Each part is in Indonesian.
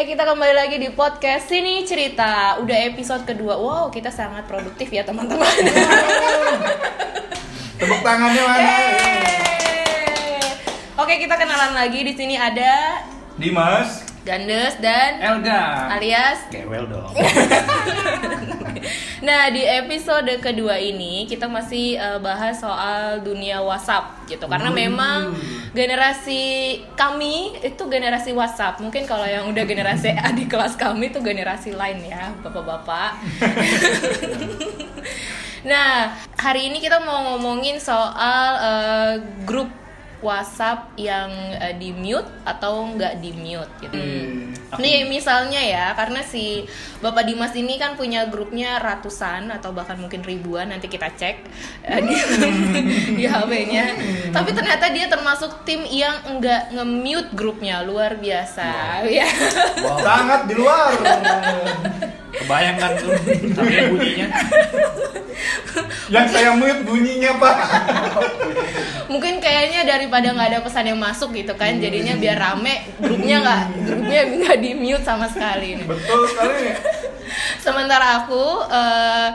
kita kembali lagi di podcast Sini Cerita. Udah episode kedua. Wow, kita sangat produktif ya, teman-teman. Tepuk tangannya mana? Yeay. Oke, kita kenalan lagi. Di sini ada Dimas. Gandes dan Elga. alias Kewel dong. Nah, di episode kedua ini kita masih eh, bahas soal dunia WhatsApp gitu. Karena memang generasi kami itu generasi WhatsApp. Mungkin kalau yang udah generasi adik kelas kami itu generasi lain ya, Bapak-bapak. nah, hari ini kita mau ngomongin soal eh, grup WhatsApp yang eh, di mute atau nggak di mute gitu. Nih misalnya ya, karena si Bapak Dimas ini kan punya grupnya ratusan atau bahkan mungkin ribuan nanti kita cek eh, di, di HP-nya. Tapi ternyata dia termasuk tim yang enggak nge-mute grupnya, luar biasa. Ya. Sangat di luar. Kebayang kan tuh tapi bunyinya. Yang saya mute bunyinya pak. Mungkin kayaknya daripada nggak ada pesan yang masuk gitu kan, jadinya biar rame grupnya nggak grupnya nggak di mute sama sekali. nih. Betul sekali. Sementara aku eh,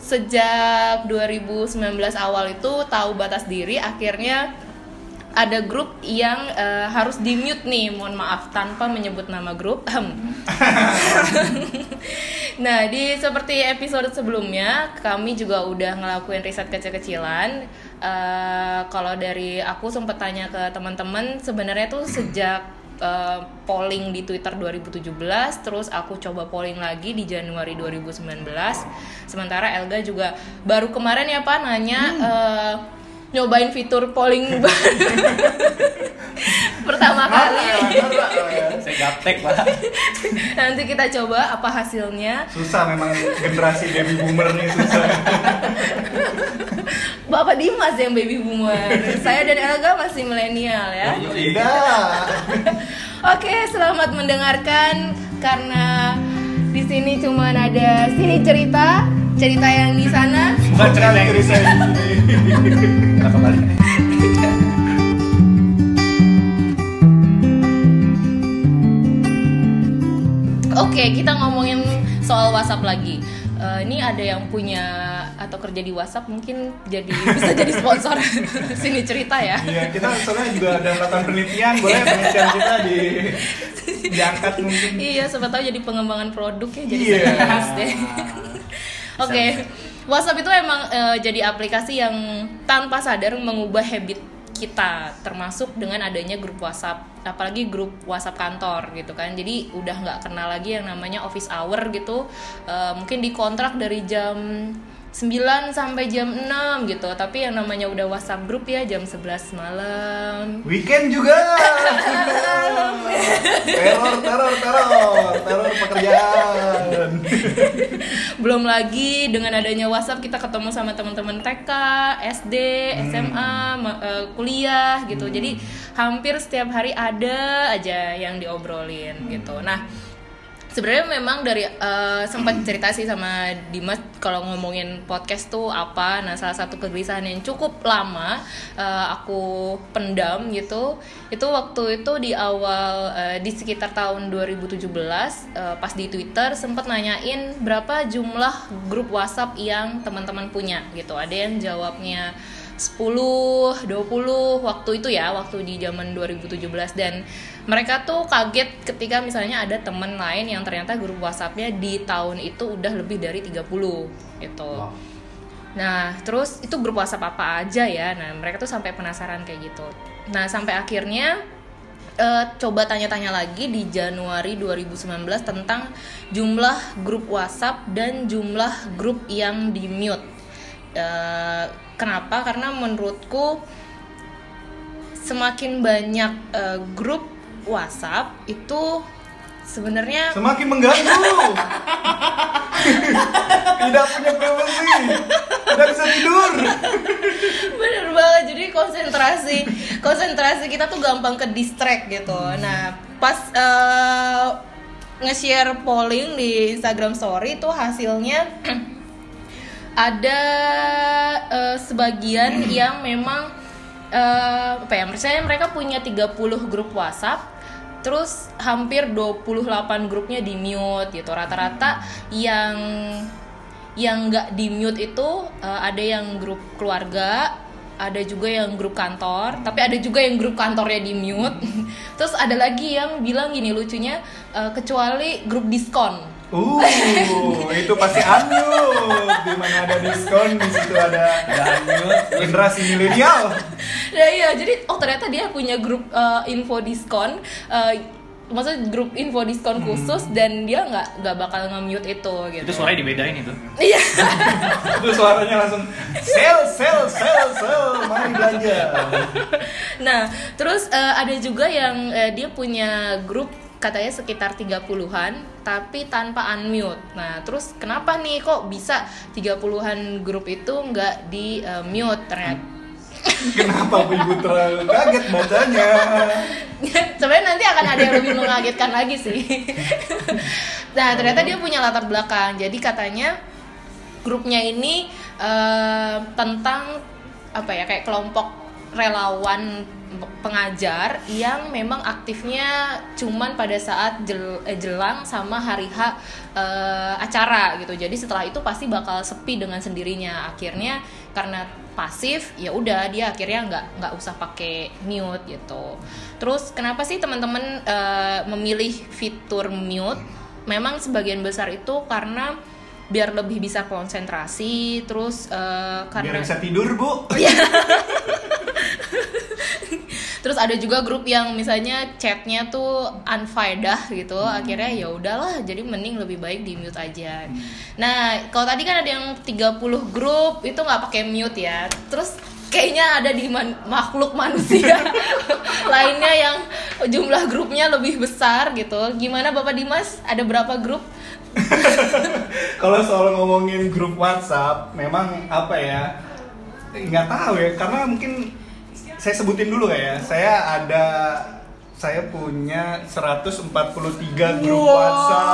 sejak 2019 awal itu tahu batas diri, akhirnya ada grup yang eh, harus di mute nih, mohon maaf tanpa menyebut nama grup. nah, di seperti episode sebelumnya, kami juga udah ngelakuin riset kecil-kecilan. Eh, kalau dari aku sempat tanya ke teman-teman, sebenarnya tuh sejak eh, polling di Twitter 2017, terus aku coba polling lagi di Januari 2019. Sementara Elga juga baru kemarin ya Pak nanya eh, nyobain fitur polling pertama kali. Saya gaptek pak. Nanti kita coba apa hasilnya. Susah memang generasi baby boomer nih susah. Bapak Dimas yang baby boomer. Saya dan Elga masih milenial ya. Tidak. Oke, selamat mendengarkan karena di sini cuma ada sini cerita, cerita yang di sana. Bukan cerita yang Diri saya Kita kembali. Oke, kita ngomongin soal WhatsApp lagi. Eh, ini ada yang punya atau kerja di WhatsApp mungkin jadi bisa jadi sponsor sini cerita ya. Iya kita soalnya juga ada melakukan penelitian. Boleh penelitian kita di diangkat mungkin. Iya, siapa tahu jadi pengembangan produk ya jadi Iya. serius deh. Oke, WhatsApp itu emang eh, jadi aplikasi yang tanpa sadar mengubah habit kita, termasuk dengan adanya grup WhatsApp, apalagi grup WhatsApp kantor gitu kan. Jadi udah nggak kenal lagi yang namanya office hour gitu. Eh, mungkin dikontrak dari jam 9 sampai jam 6 gitu. Tapi yang namanya udah WhatsApp grup ya jam 11 malam. Weekend juga. teror, teror, teror, teror pekerjaan. Belum lagi dengan adanya WhatsApp kita ketemu sama teman-teman TK, SD, SMA, ma- eh, kuliah gitu. Jadi hampir setiap hari ada aja yang diobrolin gitu. Nah, sebenarnya memang dari eh, sempat cerita sih sama Dimas kalau ngomongin podcast tuh apa. Nah, salah satu kegelisahan yang cukup lama eh, aku pendam gitu. Itu waktu itu di awal eh, di sekitar tahun 2017 eh, pas di Twitter sempat nanyain berapa jumlah grup WhatsApp yang teman-teman punya gitu. Ada yang jawabnya 10, 20 waktu itu ya, waktu di zaman 2017 dan mereka tuh kaget ketika misalnya ada temen lain yang ternyata grup WhatsAppnya di tahun itu udah lebih dari 30 gitu. Wow. Nah, terus itu grup WhatsApp apa aja ya? Nah, mereka tuh sampai penasaran kayak gitu. Nah, sampai akhirnya eh, coba tanya-tanya lagi di Januari 2019 tentang jumlah grup WhatsApp dan jumlah grup yang di mute. Eh, kenapa? Karena menurutku semakin banyak eh, grup WhatsApp itu sebenarnya Semakin mengganggu. Tidak punya privasi. Tidak bisa tidur. bener banget jadi konsentrasi konsentrasi kita tuh gampang ke distract gitu nah pas eh, nge-share polling di Instagram Story tuh hasilnya ada eh, sebagian yang memang eh, apa ya misalnya mereka punya 30 grup WhatsApp terus hampir 28 grupnya di mute gitu. Rata-rata yang yang nggak di mute itu eh, ada yang grup keluarga ada juga yang grup kantor tapi ada juga yang grup kantornya di mute. Terus ada lagi yang bilang gini lucunya eh, kecuali grup diskon Uh, itu pasti unmute. Di mana ada diskon, di situ ada generasi milenial. Ya iya, jadi oh ternyata dia punya grup uh, info diskon, uh, maksudnya grup info diskon khusus dan dia nggak nggak bakal nge-mute itu gitu. Itu suaranya dibedain itu. Iya. Itu suaranya langsung sel, sel, sel, sel, mari belanja. Nah, terus uh, ada juga yang uh, dia punya grup katanya sekitar 30-an tapi tanpa unmute. Nah, terus kenapa nih kok bisa 30-an grup itu nggak di uh, mute ternyata? Kenapa ibu terlalu kaget bacanya? Sebenarnya nanti akan ada yang lebih mengagetkan lagi sih. nah, ternyata dia punya latar belakang. Jadi katanya grupnya ini eh, tentang apa ya kayak kelompok relawan pengajar yang memang aktifnya cuman pada saat jel- eh, jelang sama hari H eh, acara gitu. Jadi setelah itu pasti bakal sepi dengan sendirinya. Akhirnya karena pasif ya udah dia akhirnya nggak nggak usah pakai mute gitu. Terus kenapa sih teman-teman eh, memilih fitur mute? Memang sebagian besar itu karena biar lebih bisa konsentrasi terus Biar karena bisa tidur bu. terus ada juga grup yang misalnya chatnya tuh unfaedah gitu akhirnya ya udahlah jadi mending lebih baik di mute aja. Nah kalau tadi kan ada yang 30 grup itu nggak pakai mute ya. Terus kayaknya ada di man- makhluk manusia lainnya yang jumlah grupnya lebih besar gitu. Gimana bapak Dimas? Ada berapa grup? Kalau soal ngomongin grup WhatsApp, memang apa ya? Nggak tahu ya, karena mungkin saya sebutin dulu ya. Saya ada saya punya 143 grup Wow, WhatsApp.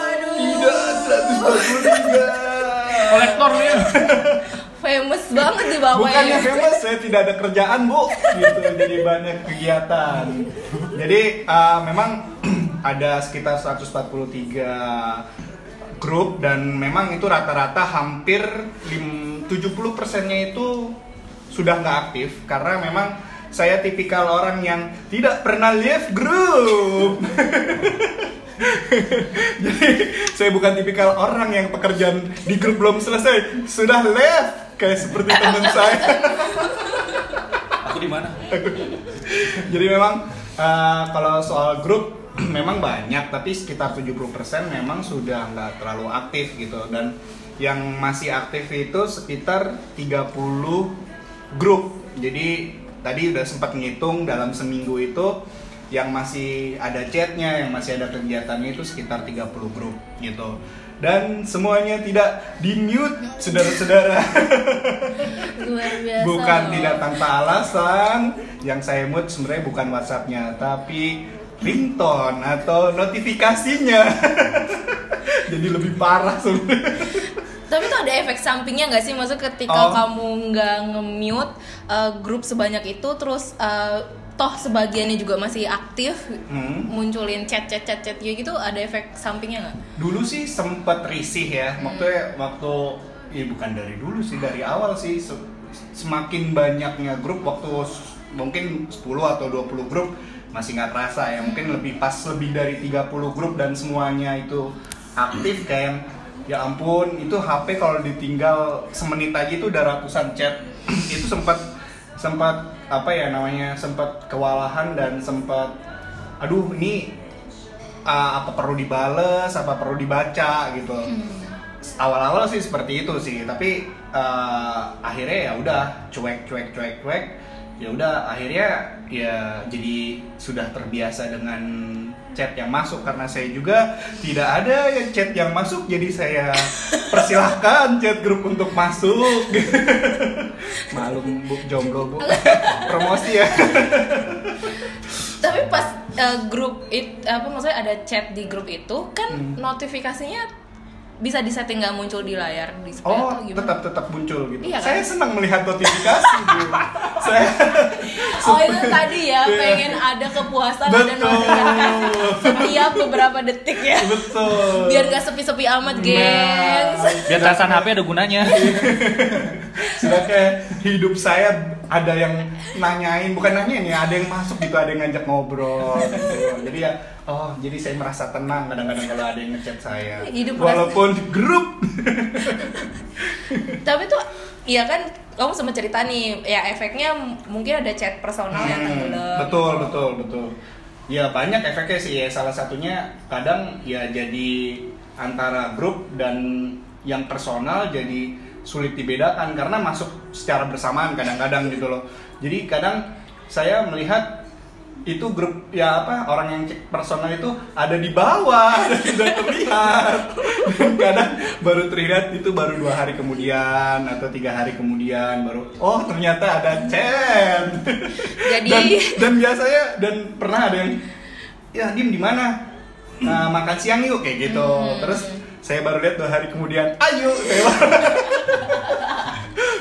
aduh. Tidak 143. Kolektor nih. famous banget nih bapak Bukannya ya. famous, saya tidak ada kerjaan bu, gitu. Jadi banyak kegiatan. Jadi uh, memang ada sekitar 143 grup dan memang itu rata-rata hampir lim- 70 persennya itu sudah nggak aktif karena memang saya tipikal orang yang tidak pernah leave grup. Jadi saya bukan tipikal orang yang pekerjaan di grup belum selesai sudah left kayak seperti teman saya. Aku di mana? Jadi memang uh, kalau soal grup memang banyak tapi sekitar 70% memang sudah nggak terlalu aktif gitu dan yang masih aktif itu sekitar 30 grup. Jadi tadi udah sempat ngitung dalam seminggu itu yang masih ada chatnya, yang masih ada kegiatannya itu sekitar 30 grup gitu. Dan semuanya tidak di mute, saudara-saudara. luar biasa Bukan loh. tidak tanpa alasan. Yang saya mute sebenarnya bukan WhatsAppnya, tapi ringtone atau notifikasinya. Jadi lebih parah sebenarnya. Tapi tuh ada efek sampingnya nggak sih? Maksud ketika Oh. kamu nggak nge-mute uh, grup sebanyak itu, terus uh, toh sebagiannya juga masih aktif, Hmm. munculin chat chat chat chat gitu, ada efek sampingnya nggak? Dulu sih sempet risih ya, waktu waktu ya bukan dari dulu sih dari awal sih se- semakin banyaknya grup waktu mungkin 10 atau 20 grup masih nggak terasa ya mungkin lebih pas lebih dari 30 grup dan semuanya itu aktif kayak ya ampun itu HP kalau ditinggal semenit aja itu udah ratusan chat. Itu sempat sempat apa ya namanya sempat kewalahan dan sempat aduh ini uh, apa perlu dibales apa perlu dibaca gitu. Awal-awal sih seperti itu sih tapi uh, akhirnya ya udah cuek cuek cuek cuek ya udah akhirnya ya jadi sudah terbiasa dengan chat yang masuk karena saya juga tidak ada yang chat yang masuk jadi saya persilahkan chat grup untuk masuk. Malu bu jomblo bu. Promosi ya. Tapi pas uh, grup it apa maksudnya ada chat di grup itu kan Hmm. notifikasinya bisa disetting nggak muncul di layar display Oh, atau gimana? tetap tetap muncul gitu. Iya kan? Saya senang melihat notifikasi. Saya Oh itu tadi ya Iya. pengen ada kepuasan ada Betul. notifikasi setiap beberapa detik ya. betul. Biar gak sepi-sepi amat, gengs. Nah, Biar perasaan HP ada gunanya. kayak hidup saya ada yang nanyain bukan nanyain ya ada yang masuk gitu ada yang ngajak ngobrol gitu. jadi ya oh jadi saya merasa tenang kadang-kadang kalau ada yang ngechat saya Hidup walaupun grup Tapi tuh iya kan kamu sempat cerita nih ya efeknya mungkin ada chat personal yang Hmm, tenggelam. betul betul betul ya banyak efeknya sih ya salah satunya kadang ya jadi antara grup dan yang personal jadi sulit dibedakan karena masuk secara bersamaan kadang-kadang gitu loh. Jadi kadang saya melihat itu grup ya apa orang yang cek personal itu ada di bawah dan tidak terlihat. Dan kadang baru terlihat itu baru dua hari kemudian atau tiga hari kemudian baru oh ternyata ada chat. Jadi dan, dan biasanya dan pernah ada yang ya dim di mana? Nah, makan siang yuk kayak gitu. Hmm. terus saya baru lihat dua hari kemudian ayo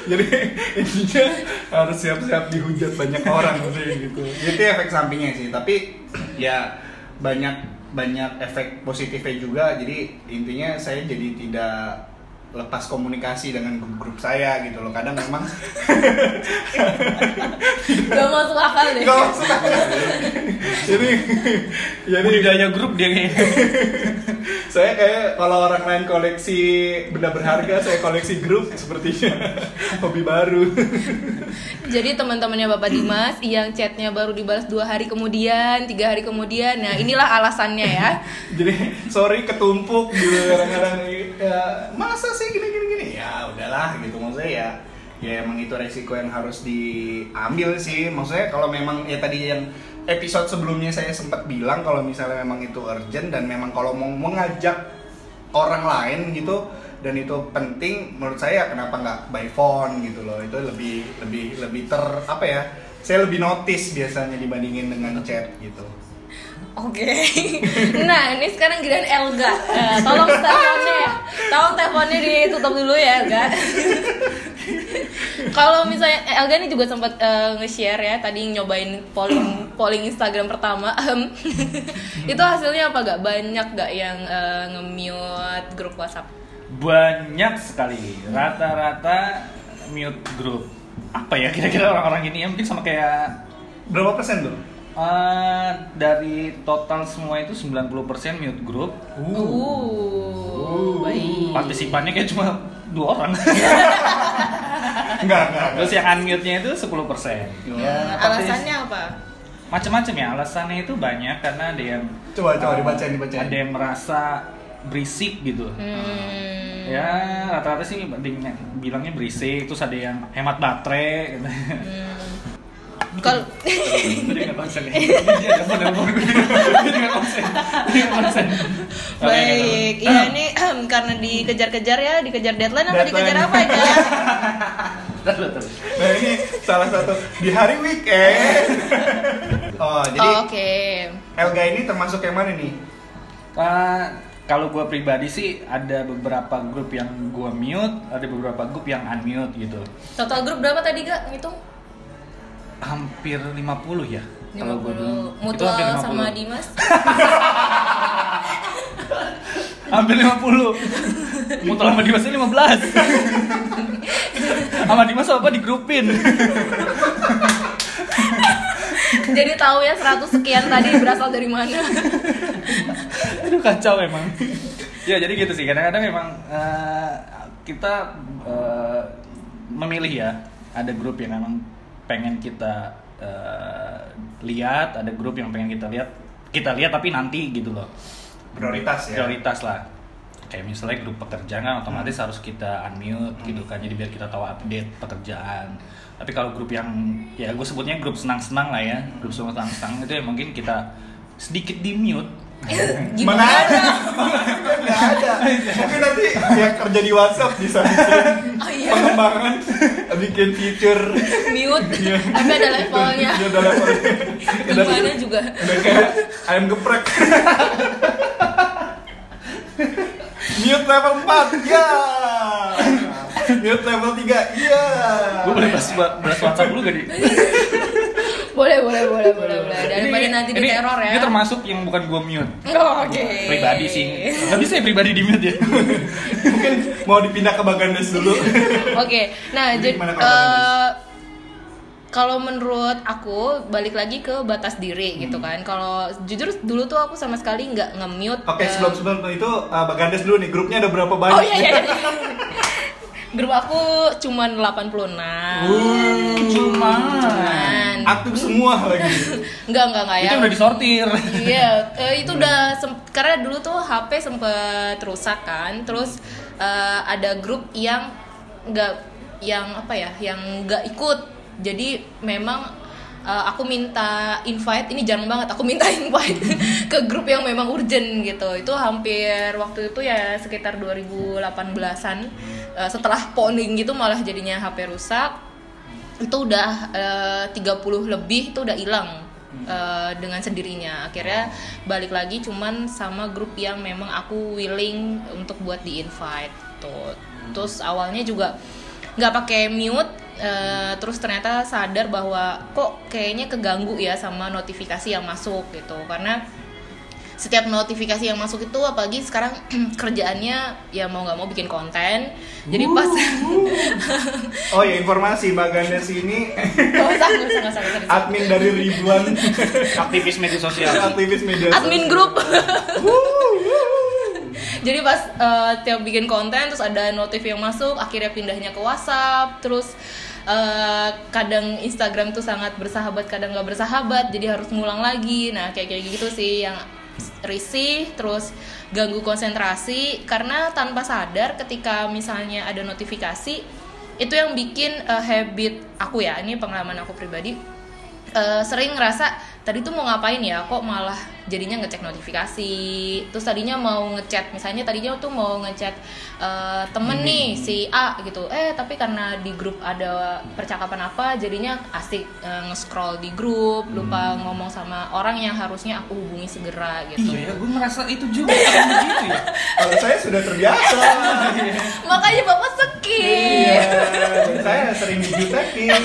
jadi intinya harus siap-siap dihujat banyak orang sih gitu itu efek sampingnya sih tapi ya banyak banyak efek positifnya juga jadi intinya saya jadi tidak lepas komunikasi dengan grup-grup saya gitu loh kadang memang gak masuk akal deh. Gak masuk akal. jadi jadi Budidaya grup dia kayaknya. saya kayak kalau orang lain koleksi benda berharga saya koleksi grup sepertinya. Hobi baru. Jadi teman-temannya Bapak Dimas yang chatnya baru dibalas dua hari kemudian, tiga hari kemudian, nah inilah alasannya ya. jadi sorry ketumpuk gitu kadang-kadang. Ya, masa sih gini gini gini? Ya udahlah gitu. Maksudnya ya ya emang itu resiko yang harus diambil sih. Maksudnya kalau memang ya tadi yang episode sebelumnya saya sempat bilang kalau misalnya memang itu urgent dan memang kalau mau mengajak orang lain gitu dan itu penting menurut saya kenapa nggak by phone gitu loh itu lebih lebih lebih ter apa ya saya lebih notice biasanya dibandingin dengan chat gitu Oke. Nah, ini sekarang giliran Elga. Eh, tolong teleponnya ya. Tolong teleponnya ditutup dulu ya, Elga. Kalau misalnya eh, Elga ini juga sempat eh, nge-share ya tadi nyobain polling polling Instagram pertama. Itu hasilnya apa gak? Banyak gak yang eh, nge-mute grup WhatsApp? Banyak sekali. Rata-rata mute grup. Apa ya kira-kira orang-orang ini ya mungkin sama kayak berapa persen tuh eh, dari total semua itu 90% mute grup. Uh, baik. Partisipannya kayak cuma dua orang. enggak enggak Terus yang unmute-nya itu 10%. Ya, partis- Alasannya apa? macam-macam ya alasannya itu banyak karena ada yang coba coba eh, dibacain dibacain ada yang merasa berisik gitu Hmm. ya rata-rata sih bilangnya, bilangnya berisik terus ada yang hemat baterai gitu. Hmm. Kalau ya. Baik, gitu. iya ini karena dikejar-kejar ya, dikejar deadline Deadline. dikejar apa ya? Terus, terus. nah ini salah satu di hari weekend oh jadi Oh, Oke. Elga ini termasuk yang mana nih Ah, kalau gue pribadi sih ada beberapa grup yang gue mute, ada beberapa grup yang unmute gitu. Total grup berapa tadi gak ngitung? Hampir 50 ya. Kalau gue 50 dulu. Mutual 50. sama Dimas. Hampir 50. Mutual sama Dimasnya 15. sama Dimas apa digrupin. Jadi tahu ya 100 sekian tadi berasal dari mana. Aduh kacau emang. ya jadi gitu sih. Kadang-kadang memang eh, kita eh, memilih ya. Ada grup yang memang pengen kita eh, lihat, ada grup yang pengen kita lihat. Kita lihat tapi nanti gitu loh. Prioritas ya Prioritas lah. Kayak misalnya grup pekerjaan kan otomatis harus kita unmute gitu kan. Jadi biar kita tahu update pekerjaan. Tapi kalau grup yang ya gue sebutnya grup senang-senang lah ya. Grup senang-senang itu ya mungkin kita sedikit di mute Gimana? Mana ada? Nggak ada. Mungkin nanti yang kerja di WhatsApp bisa bikin Oh iya. pengembangan, bikin feature. Mute. Iya. Tapi ada levelnya. Iya, ada levelnya. Gimana juga. udah kayak ayam geprek. Mute level 4 ya mute level 3 iya. Gue boleh bahas, bahas WhatsApp dulu gak nih? boleh boleh boleh boleh boleh. Daripada nanti di teror ya. Ini termasuk yang bukan gue mute. Oh, oke. Pribadi sih. Gak bisa ya pribadi di mute ya. Mungkin mau dipindah ke Bagandes dulu. Oke. Nah Jadi kalau eh, menurut aku balik lagi ke batas diri gitu kan kalau jujur dulu tuh aku sama sekali nggak nge-mute oke eh, sebelum sebelum itu uh, Bagandes dulu nih grupnya ada berapa banyak Oh iya iya. iya. Grup aku cuman 86. Uh, Cuman Cuman. aktif semua lagi Enggak enggak enggak ya. Itu udah disortir Iya, eh, itu udah karena dulu tuh HP sempet rusak kan. Terus eh, ada grup yang enggak yang apa ya, yang enggak ikut. Jadi memang eh, aku minta invite, ini jarang banget aku minta invite ke grup yang memang urgent gitu. Itu hampir waktu itu ya sekitar 2018-an eh, setelah poning gitu malah jadinya HP rusak. Itu udah eh, 30 lebih itu udah hilang eh, dengan sendirinya akhirnya balik lagi cuman sama grup yang memang aku willing untuk buat di invite tuh terus awalnya juga nggak pakai mute eh, terus ternyata sadar bahwa kok kayaknya keganggu ya sama notifikasi yang masuk gitu. Karena setiap notifikasi yang masuk itu apalagi sekarang kerjaannya ya mau nggak mau bikin konten. Jadi pas oh ya informasi Bagandes ini nggak usah admin dari ribuan. Aktivis media sosial. Aktivis media admin sosial. grup jadi pas eh, tiap bikin konten terus ada notif yang masuk akhirnya pindahnya ke WhatsApp terus eh, kadang Instagram tuh sangat bersahabat kadang nggak bersahabat jadi harus ngulang lagi. Nah kayak kayak gitu sih yang risih terus ganggu konsentrasi karena tanpa sadar ketika misalnya ada notifikasi itu yang bikin eh, habit aku ya ini pengalaman aku pribadi eh, sering ngerasa tadi tuh mau ngapain ya? Kok malah jadinya ngecek notifikasi. Terus tadinya mau ngechat misalnya tadinya tuh mau ngechat eh, temen nih si A gitu. Eh tapi karena di grup ada percakapan apa jadinya asik eh, nge-scroll di grup lupa ngomong sama orang yang harusnya aku hubungi segera gitu. Iya ya gue merasa itu juga Kayak begitu ya? Kalau saya sudah terbiasa. Makanya bapak skip iya saya sering dijutekin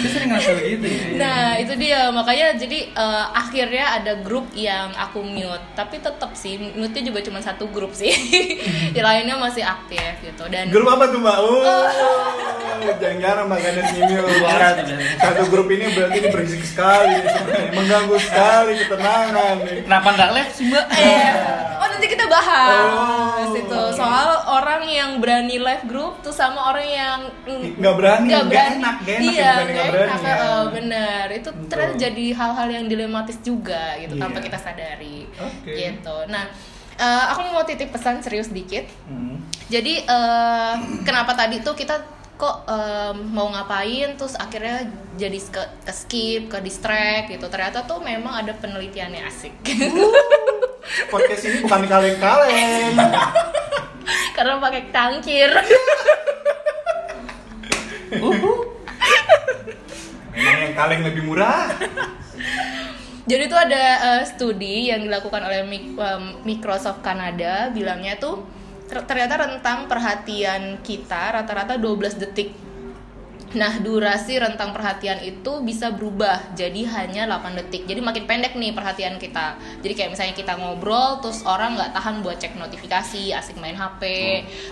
Dia sering ngerasa begitu ya. Nah itu dia. Makanya jadi eh, akhirnya ada grup yang aku mute. Tapi tetap sih mute juga cuma satu grup sih. Yang lainnya masih aktif gitu. Dan grup apa tuh mbak? Oh jarang-jarang Bagandes nyimil Suara tuh biasanya. satu grup ini berarti ini berisik sekali mengganggu sekali ketenangan. Kenapa nggak live sih mbak? Eh, oh bahas Oh, itu oke. soal orang yang berani live group tuh sama orang yang Nggak berani, nggak berani. enak, enak iya ya, nggak berani enak, ya. eh, bener itu ternyata jadi hal-hal yang dilematis juga gitu Iya. tanpa kita sadari Oke. gitu nah eh, aku mau titip pesan serius dikit Hmm. jadi eh, kenapa tadi tuh kita kok eh, mau ngapain terus akhirnya jadi ke, ke skip ke distract gitu ternyata tuh memang ada penelitiannya asik podcast ini bukan kaleng-kaleng karena pakai tangkir memang yang kaleng lebih murah. Jadi tuh ada eh, studi yang dilakukan oleh Microsoft Kanada bilangnya tuh ter- ternyata rentang perhatian kita rata-rata 12 detik Nah, durasi rentang perhatian itu bisa berubah jadi hanya 8 detik. Jadi makin pendek nih perhatian kita. Jadi kayak misalnya kita ngobrol, terus orang nggak tahan buat cek notifikasi, asik main HP,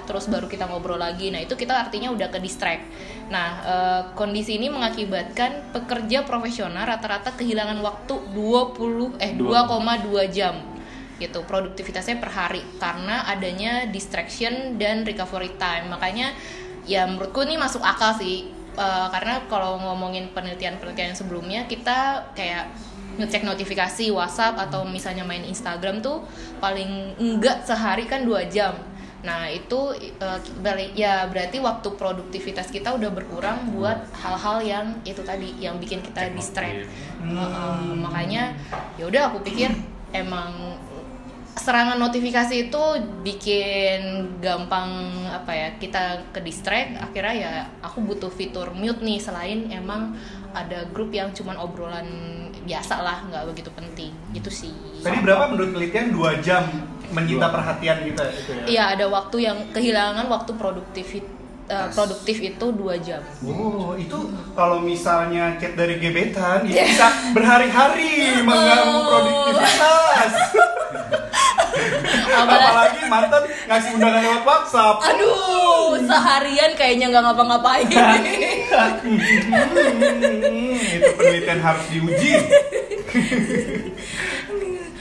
terus baru kita ngobrol lagi. Nah, itu kita artinya udah ke distract. Nah, eh, kondisi ini mengakibatkan pekerja profesional rata-rata kehilangan waktu 20 eh 2,2 jam gitu produktivitasnya per hari karena adanya distraction dan recovery time makanya ya menurutku ini masuk akal sih Eh, karena kalau ngomongin penelitian-penelitian sebelumnya kita kayak ngecek notifikasi WhatsApp atau misalnya main Instagram tuh paling enggak sehari kan dua jam. Nah itu balik- ya berarti waktu produktivitas kita udah berkurang buat hal-hal yang itu tadi yang bikin kita distract. Heeh, makanya ya udah aku pikir emang serangan notifikasi itu bikin gampang apa ya kita ke distract akhirnya ya aku butuh fitur mute nih selain emang ada grup yang cuman obrolan biasa lah nggak begitu penting itu sih tadi berapa menurut penelitian 2 jam menyita Dua. perhatian kita itu ya. Iya ada waktu yang kehilangan waktu produktif eh, produktif itu dua jam. Oh, itu kalau misalnya chat dari gebetan itu Yeah. bisa berhari-hari mengganggu Oh. produktivitas. Apalagi, mantan ngasih undangan lewat WhatsApp. aduh seharian kayaknya nggak ngapa-ngapain. Hmm, itu penelitian harus diuji.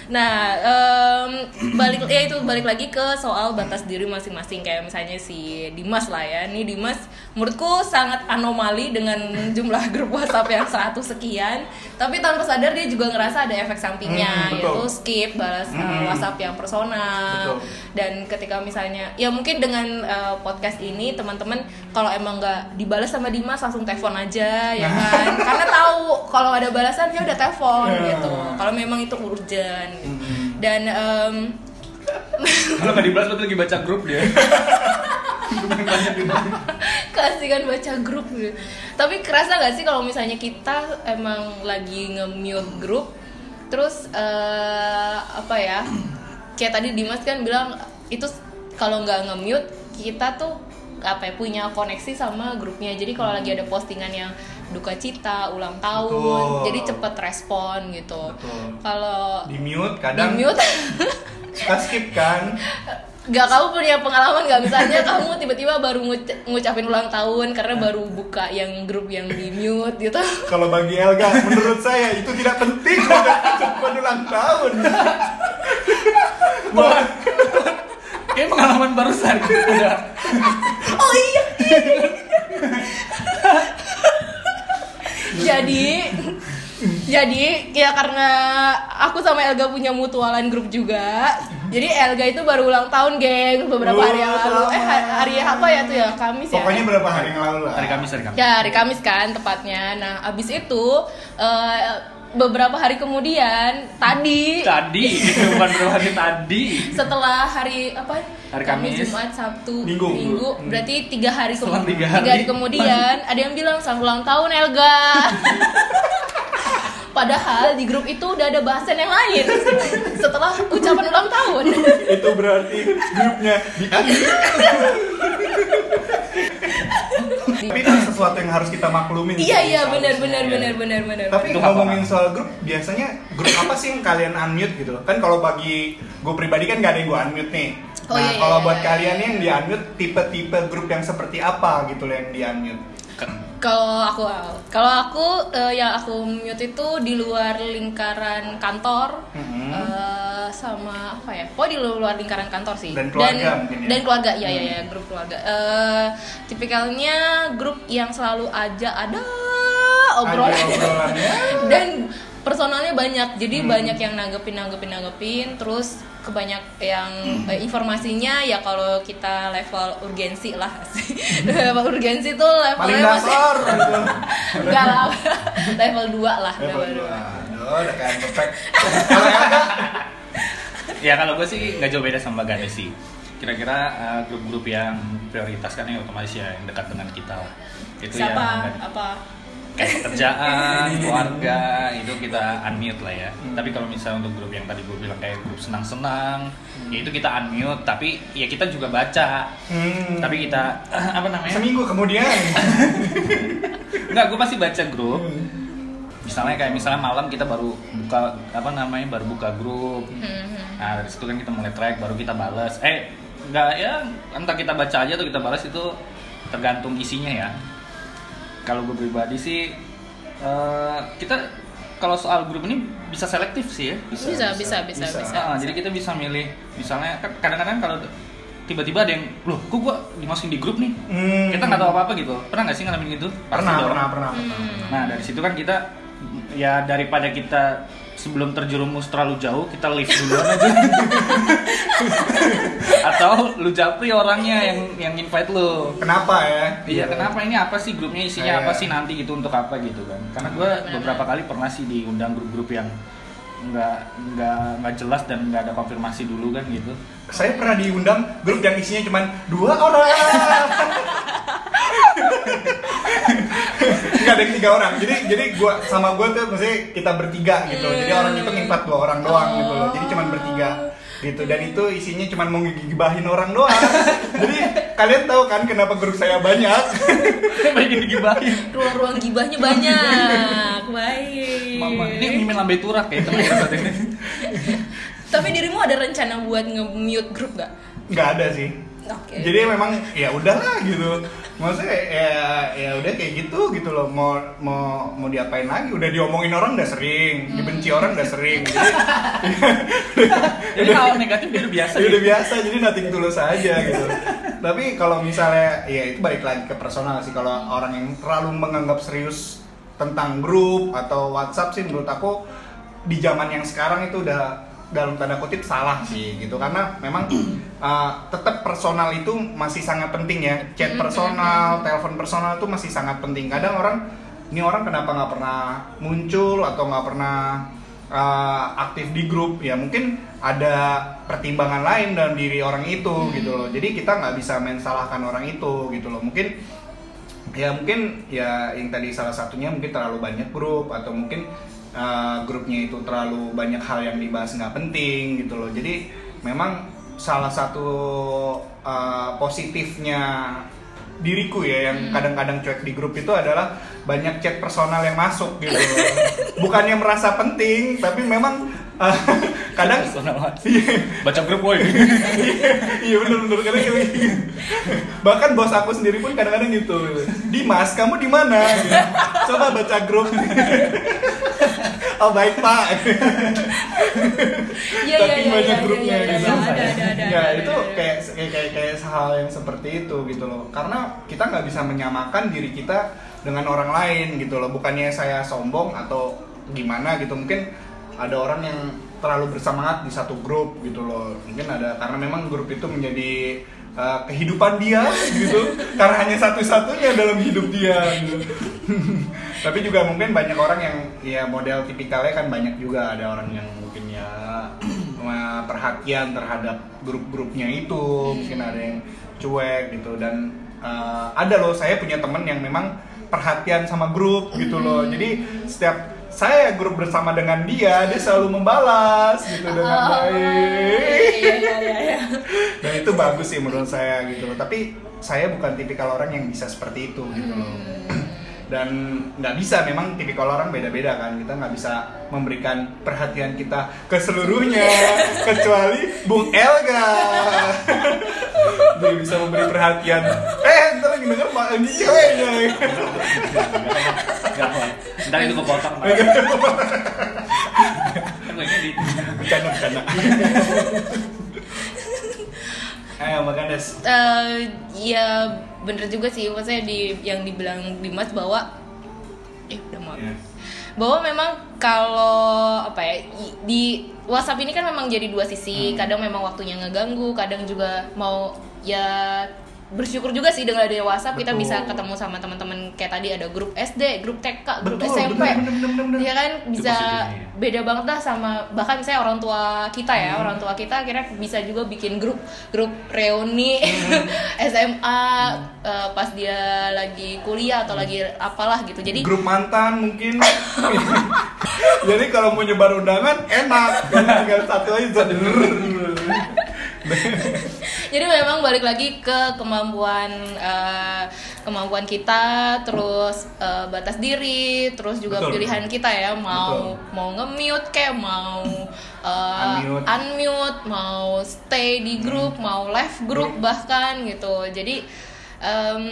Nah, em, balik ya itu balik lagi ke soal batas diri masing-masing kayak misalnya si Dimas lah ya. Ini Dimas menurutku sangat anomali dengan jumlah grup WhatsApp yang 100 sekian, tapi tanpa sadar dia juga ngerasa ada efek sampingnya Hmm, betul. yaitu skip balas uh, Hmm. WhatsApp yang personal. Betul. Dan ketika misalnya ya mungkin dengan uh, podcast ini teman-teman kalau emang nggak dibalas sama Dimas langsung telepon aja ya kan. Karena tahu kalau ada balasan ya udah telepon Ya. gitu. Kalau memang itu urgent. Gitu. Hmm. Dan em, Kalau nggak dibalas berarti lagi baca grup dia. kasih kan baca grup gitu. Tapi kerasa nggak sih kalau misalnya kita emang lagi nge-mute grup terus eh, apa ya? Kayak tadi Dimas kan bilang itu kalau nggak nge-mute kita tuh apa ya, punya koneksi sama grupnya. Jadi kalau lagi ada postingan yang duka cita, ulang tahun, Betul. jadi cepet respon gitu. Betul. Kalau Di mute di kadang mute suka skip kan. Gak kamu punya pengalaman gak misalnya kamu tiba-tiba baru nguc- ngucapin ulang tahun karena baru buka yang grup yang di mute gitu. Kalau bagi Elga, menurut saya itu tidak penting untuk ucapan ulang tahun. Wah, Kayak pengalaman barusan ada. Oh iya. Jadi jadi ya karena aku sama Elga punya mutualan grup juga. Jadi Elga itu baru ulang tahun, geng, beberapa hari yang Oh, lalu. Eh hari apa ya tuh ya? Kamis ya. pokoknya berapa hari yang lalu lah. Hari Kamis hari Kamis. Ya hari Kamis kan tepatnya. Nah abis itu eh, beberapa hari kemudian tadi Tadi, bukan berapa hari tadi. setelah hari apa? Hari Kamis. Jumat, Sabtu, Minggu. Minggu. Hmm. Berarti tiga hari kemudian. tiga hari. kemudian ada yang bilang selamat ulang tahun Elga. Padahal di grup itu udah ada bahasan yang lain setelah ucapan ulang tahun. Itu berarti grupnya di Tapi itu sesuatu yang harus kita maklumin. iya iya seharusnya. benar benar ya. benar benar benar. Tapi Itu ngomongin soal grup, biasanya grup apa sih yang kalian unmute gitu? Kan kalau bagi gue pribadi kan gak ada yang gue unmute nih. Oh, nah, iya, iya, kalau iya, buat iya. kalian yang di unmute, tipe-tipe grup yang seperti apa gitu loh yang di unmute? Kalau aku kalau aku eh, yang aku mute itu di luar lingkaran kantor Mhm. eh, sama apa ya? Oh di luar lingkaran kantor sih. Dan keluarga mungkin ya? Dan keluarga, ya ya ya grup keluarga. Eh, tipikalnya grup yang selalu aja ada obrolan Ada obrolannya. dan personalnya banyak jadi Hmm. banyak yang nanggepin nanggepin nanggepin terus kebanyak yang eh, informasinya ya kalau kita level urgensi lah. Level urgensi tuh Paling levelnya masih dasar. Enggak lah level 2 lah. Level level dua. 2 Aduh, udah kayak perfect. Ya kalau gue sih nggak jauh beda sama Gade sih. Kira-kira uh, grup-grup yang prioritas kan yang otomatis ya yang dekat dengan kita lah. Itu siapa? yang apa kayak pekerjaan, keluarga itu kita unmute lah ya. Tapi kalau misalnya untuk grup yang tadi gue bilang kayak grup senang-senang, ya itu kita unmute. Tapi ya kita juga baca. hmm, Tapi kita apa namanya? seminggu kemudian. Enggak, gue pasti baca grup. Hmm. Misalnya kayak misalnya malam kita baru buka apa namanya baru buka grup. Hmm, Nah dari situ kan kita mulai track, baru kita balas. Eh nggak ya entah kita baca aja atau kita balas itu tergantung isinya ya. Kalau gue pribadi sih eh, kita kalau soal grup ini bisa selektif sih ya. bisa bisa bisa bisa, bisa. Ah, jadi kita bisa milih misalnya kan kadang-kadang kalau tiba-tiba ada yang loh kok gua dimasukin di grup nih Hmm. kita nggak tahu apa-apa gitu pernah nggak sih ngalamin gitu Pernah, pernah, pernah, pernah. Hmm. Nah dari situ kan kita ya daripada kita sebelum terjerumus terlalu jauh kita leave duluan aja. Atau lu japri orangnya yang yang invite lu. Kenapa ya? Iya kenapa ini apa sih grupnya isinya Iya. apa sih nanti gitu untuk apa gitu kan? Karena gue beberapa kali pernah sih diundang grup-grup yang nggak nggak nggak jelas dan nggak ada konfirmasi dulu kan gitu. Saya pernah diundang grup yang isinya cuma dua orang. Ada yang tiga orang. Jadi jadi gua sama gua tuh maksudnya kita bertiga gitu. Jadi orang itu ngimpat dua orang doang gitu loh. Jadi cuma bertiga. gitu dan itu isinya cuma mau ngibahin orang doang jadi kalian tahu kan kenapa grup saya banyak Banyak digibahin. ruang-ruang gibahnya banyak baik Mama, ini mimin lambe turak ya teman saat ini. tapi dirimu ada rencana buat nge-mute grup gak? nggak ada sih Oke. jadi memang ya udahlah gitu maksudnya ya ya udah kayak gitu gitu loh. Mau mau mau diapain lagi? Udah diomongin orang udah sering dibenci orang udah sering. Jadi Jadi hal negatif itu biasa. Ya gitu. udah biasa jadi nothing tulus aja gitu. Tapi kalau misalnya ya itu balik lagi ke personal sih. Kalau orang yang terlalu menganggap serius tentang grup atau WhatsApp sih menurut aku di zaman yang sekarang itu udah dalam tanda kutip salah sih gitu. Karena memang uh, tetap personal itu masih sangat penting ya. Chat personal telepon personal itu masih sangat penting. Kadang orang ini orang kenapa nggak pernah muncul atau nggak pernah uh, aktif di grup? Ya mungkin ada pertimbangan lain dalam diri orang itu gitu loh. Jadi kita nggak bisa main salahkan orang itu gitu loh. Mungkin ya mungkin ya yang tadi salah satunya mungkin terlalu banyak grup atau mungkin uh, grupnya itu terlalu banyak hal yang dibahas nggak penting gitu loh jadi memang salah satu uh, positifnya diriku ya yang kadang-kadang cuek di grup itu adalah banyak chat personal yang masuk gitu loh. bukannya merasa penting tapi memang kadang. Iya. Baca grup woi. iya bener bener kadang kayak gitu. bahkan bos aku sendiri pun kadang-kadang gitu Dimas kamu di mana coba baca grup oh baik pak Iya, iya, Saking iya, banyak iya, grupnya iya, iya, gitu iya, ada, ada, ada, ya ada, itu ada. kayak kayak kayak kayak hal yang seperti itu gitu loh karena kita nggak bisa menyamakan diri kita dengan orang lain gitu loh bukannya saya sombong atau gimana gitu mungkin ada orang yang terlalu bersemangat di satu grup gitu loh. Mungkin ada karena memang grup itu menjadi uh, kehidupan dia gitu. Karena hanya satu-satunya dalam hidup dia gitu. tapi juga mungkin banyak orang yang ya model tipikalnya kan banyak juga. Ada orang yang mungkin ya perhatian terhadap grup-grupnya itu. Mungkin ada yang cuek gitu. Dan uh, ada loh saya punya temen yang memang perhatian sama grup gitu loh. Jadi setiap saya grup bersama dengan dia dia selalu membalas gitu dengan Oh, baik. iya, iya, iya, iya. dan itu bagus sih menurut saya gitu loh. Tapi saya bukan tipikal orang yang bisa seperti itu gitu loh. Dan nggak bisa memang tipikal orang beda-beda kan. Kita nggak bisa memberikan perhatian kita ke seluruhnya kecuali Bung Elga. Dia bisa memberi perhatian. Eh ntar lagi denger ini ceweknya. Ntar itu kepotong. Kan bercanda bercanda ayo makan des Eh, ya bener juga sih maksudnya di yang dibilang Dimas bahwa eh udah maaf Iya. bahwa memang kalau apa ya di WhatsApp ini kan memang jadi dua sisi Hmm. kadang memang waktunya ngeganggu kadang juga mau ya bersyukur juga sih dengan adanya WhatsApp kita Betul. bisa ketemu sama teman-teman kayak tadi ada grup SD, grup TK, grup Betul, SMP, bener, bener, bener, bener. ya kan bisa beda banget dah sama bahkan saya orang tua kita ya Hmm. orang tua kita akhirnya bisa juga bikin grup grup reuni Hmm. SMA eh, pas dia lagi kuliah atau lagi apalah gitu jadi grup mantan mungkin jadi kalau mau nyebar undangan enak tinggal satu aja jadi memang balik lagi ke kemampuan eh, kemampuan kita terus eh, batas diri terus juga Betul. pilihan kita ya mau Betul. mau nge-mute kayak mau eh, Unmute. unmute mau stay di grup mau live grup Grup. bahkan gitu jadi em,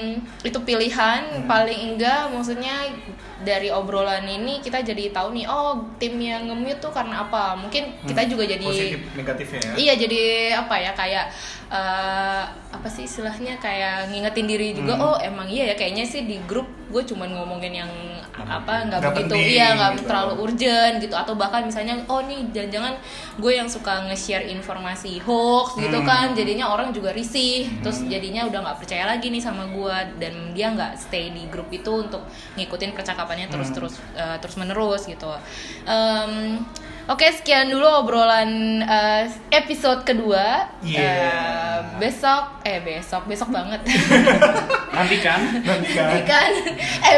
itu pilihan Hmm. paling enggak maksudnya dari obrolan ini kita jadi tahu nih oh tim yang nge-mute tuh karena apa mungkin kita Hmm. juga jadi positif negatifnya ya Iya jadi apa ya kayak eh, apa sih istilahnya kayak ngingetin diri juga Hmm. oh emang iya ya kayaknya sih di grup gue cuman ngomongin yang apa nggak begitu. penting, iya nggak gitu. terlalu urgent gitu. Atau bahkan misalnya oh nih jangan-jangan gue yang suka nge-share informasi hoax gitu Hmm. kan. Jadinya orang juga risih. Terus jadinya udah nggak percaya lagi nih sama gue. Dan dia nggak stay di grup itu untuk ngikutin percakapannya terus terus eh, terus menerus gitu. Em, Oke sekian dulu obrolan eh, episode kedua Yeah. Eh, besok eh besok besok banget nanti kan nanti kan Ini kan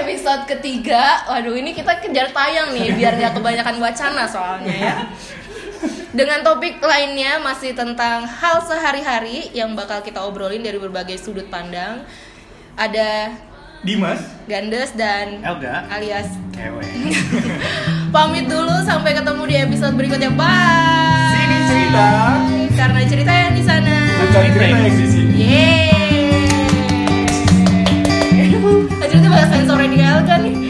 episode ketiga waduh ini kita kejar tayang nih biar nggak kebanyakan wacana soalnya ya dengan topik lainnya masih tentang hal sehari-hari yang bakal kita obrolin dari berbagai sudut pandang. Ada Dimas Gandes dan Elga. alias Kewe. pamit dulu sampai ketemu di episode berikutnya. Bye. Sini cerita. Karena cerita yang di sana. Mencari cerita yang di sini. Yeay. Aduh, itu bahasa sensor di kan nih.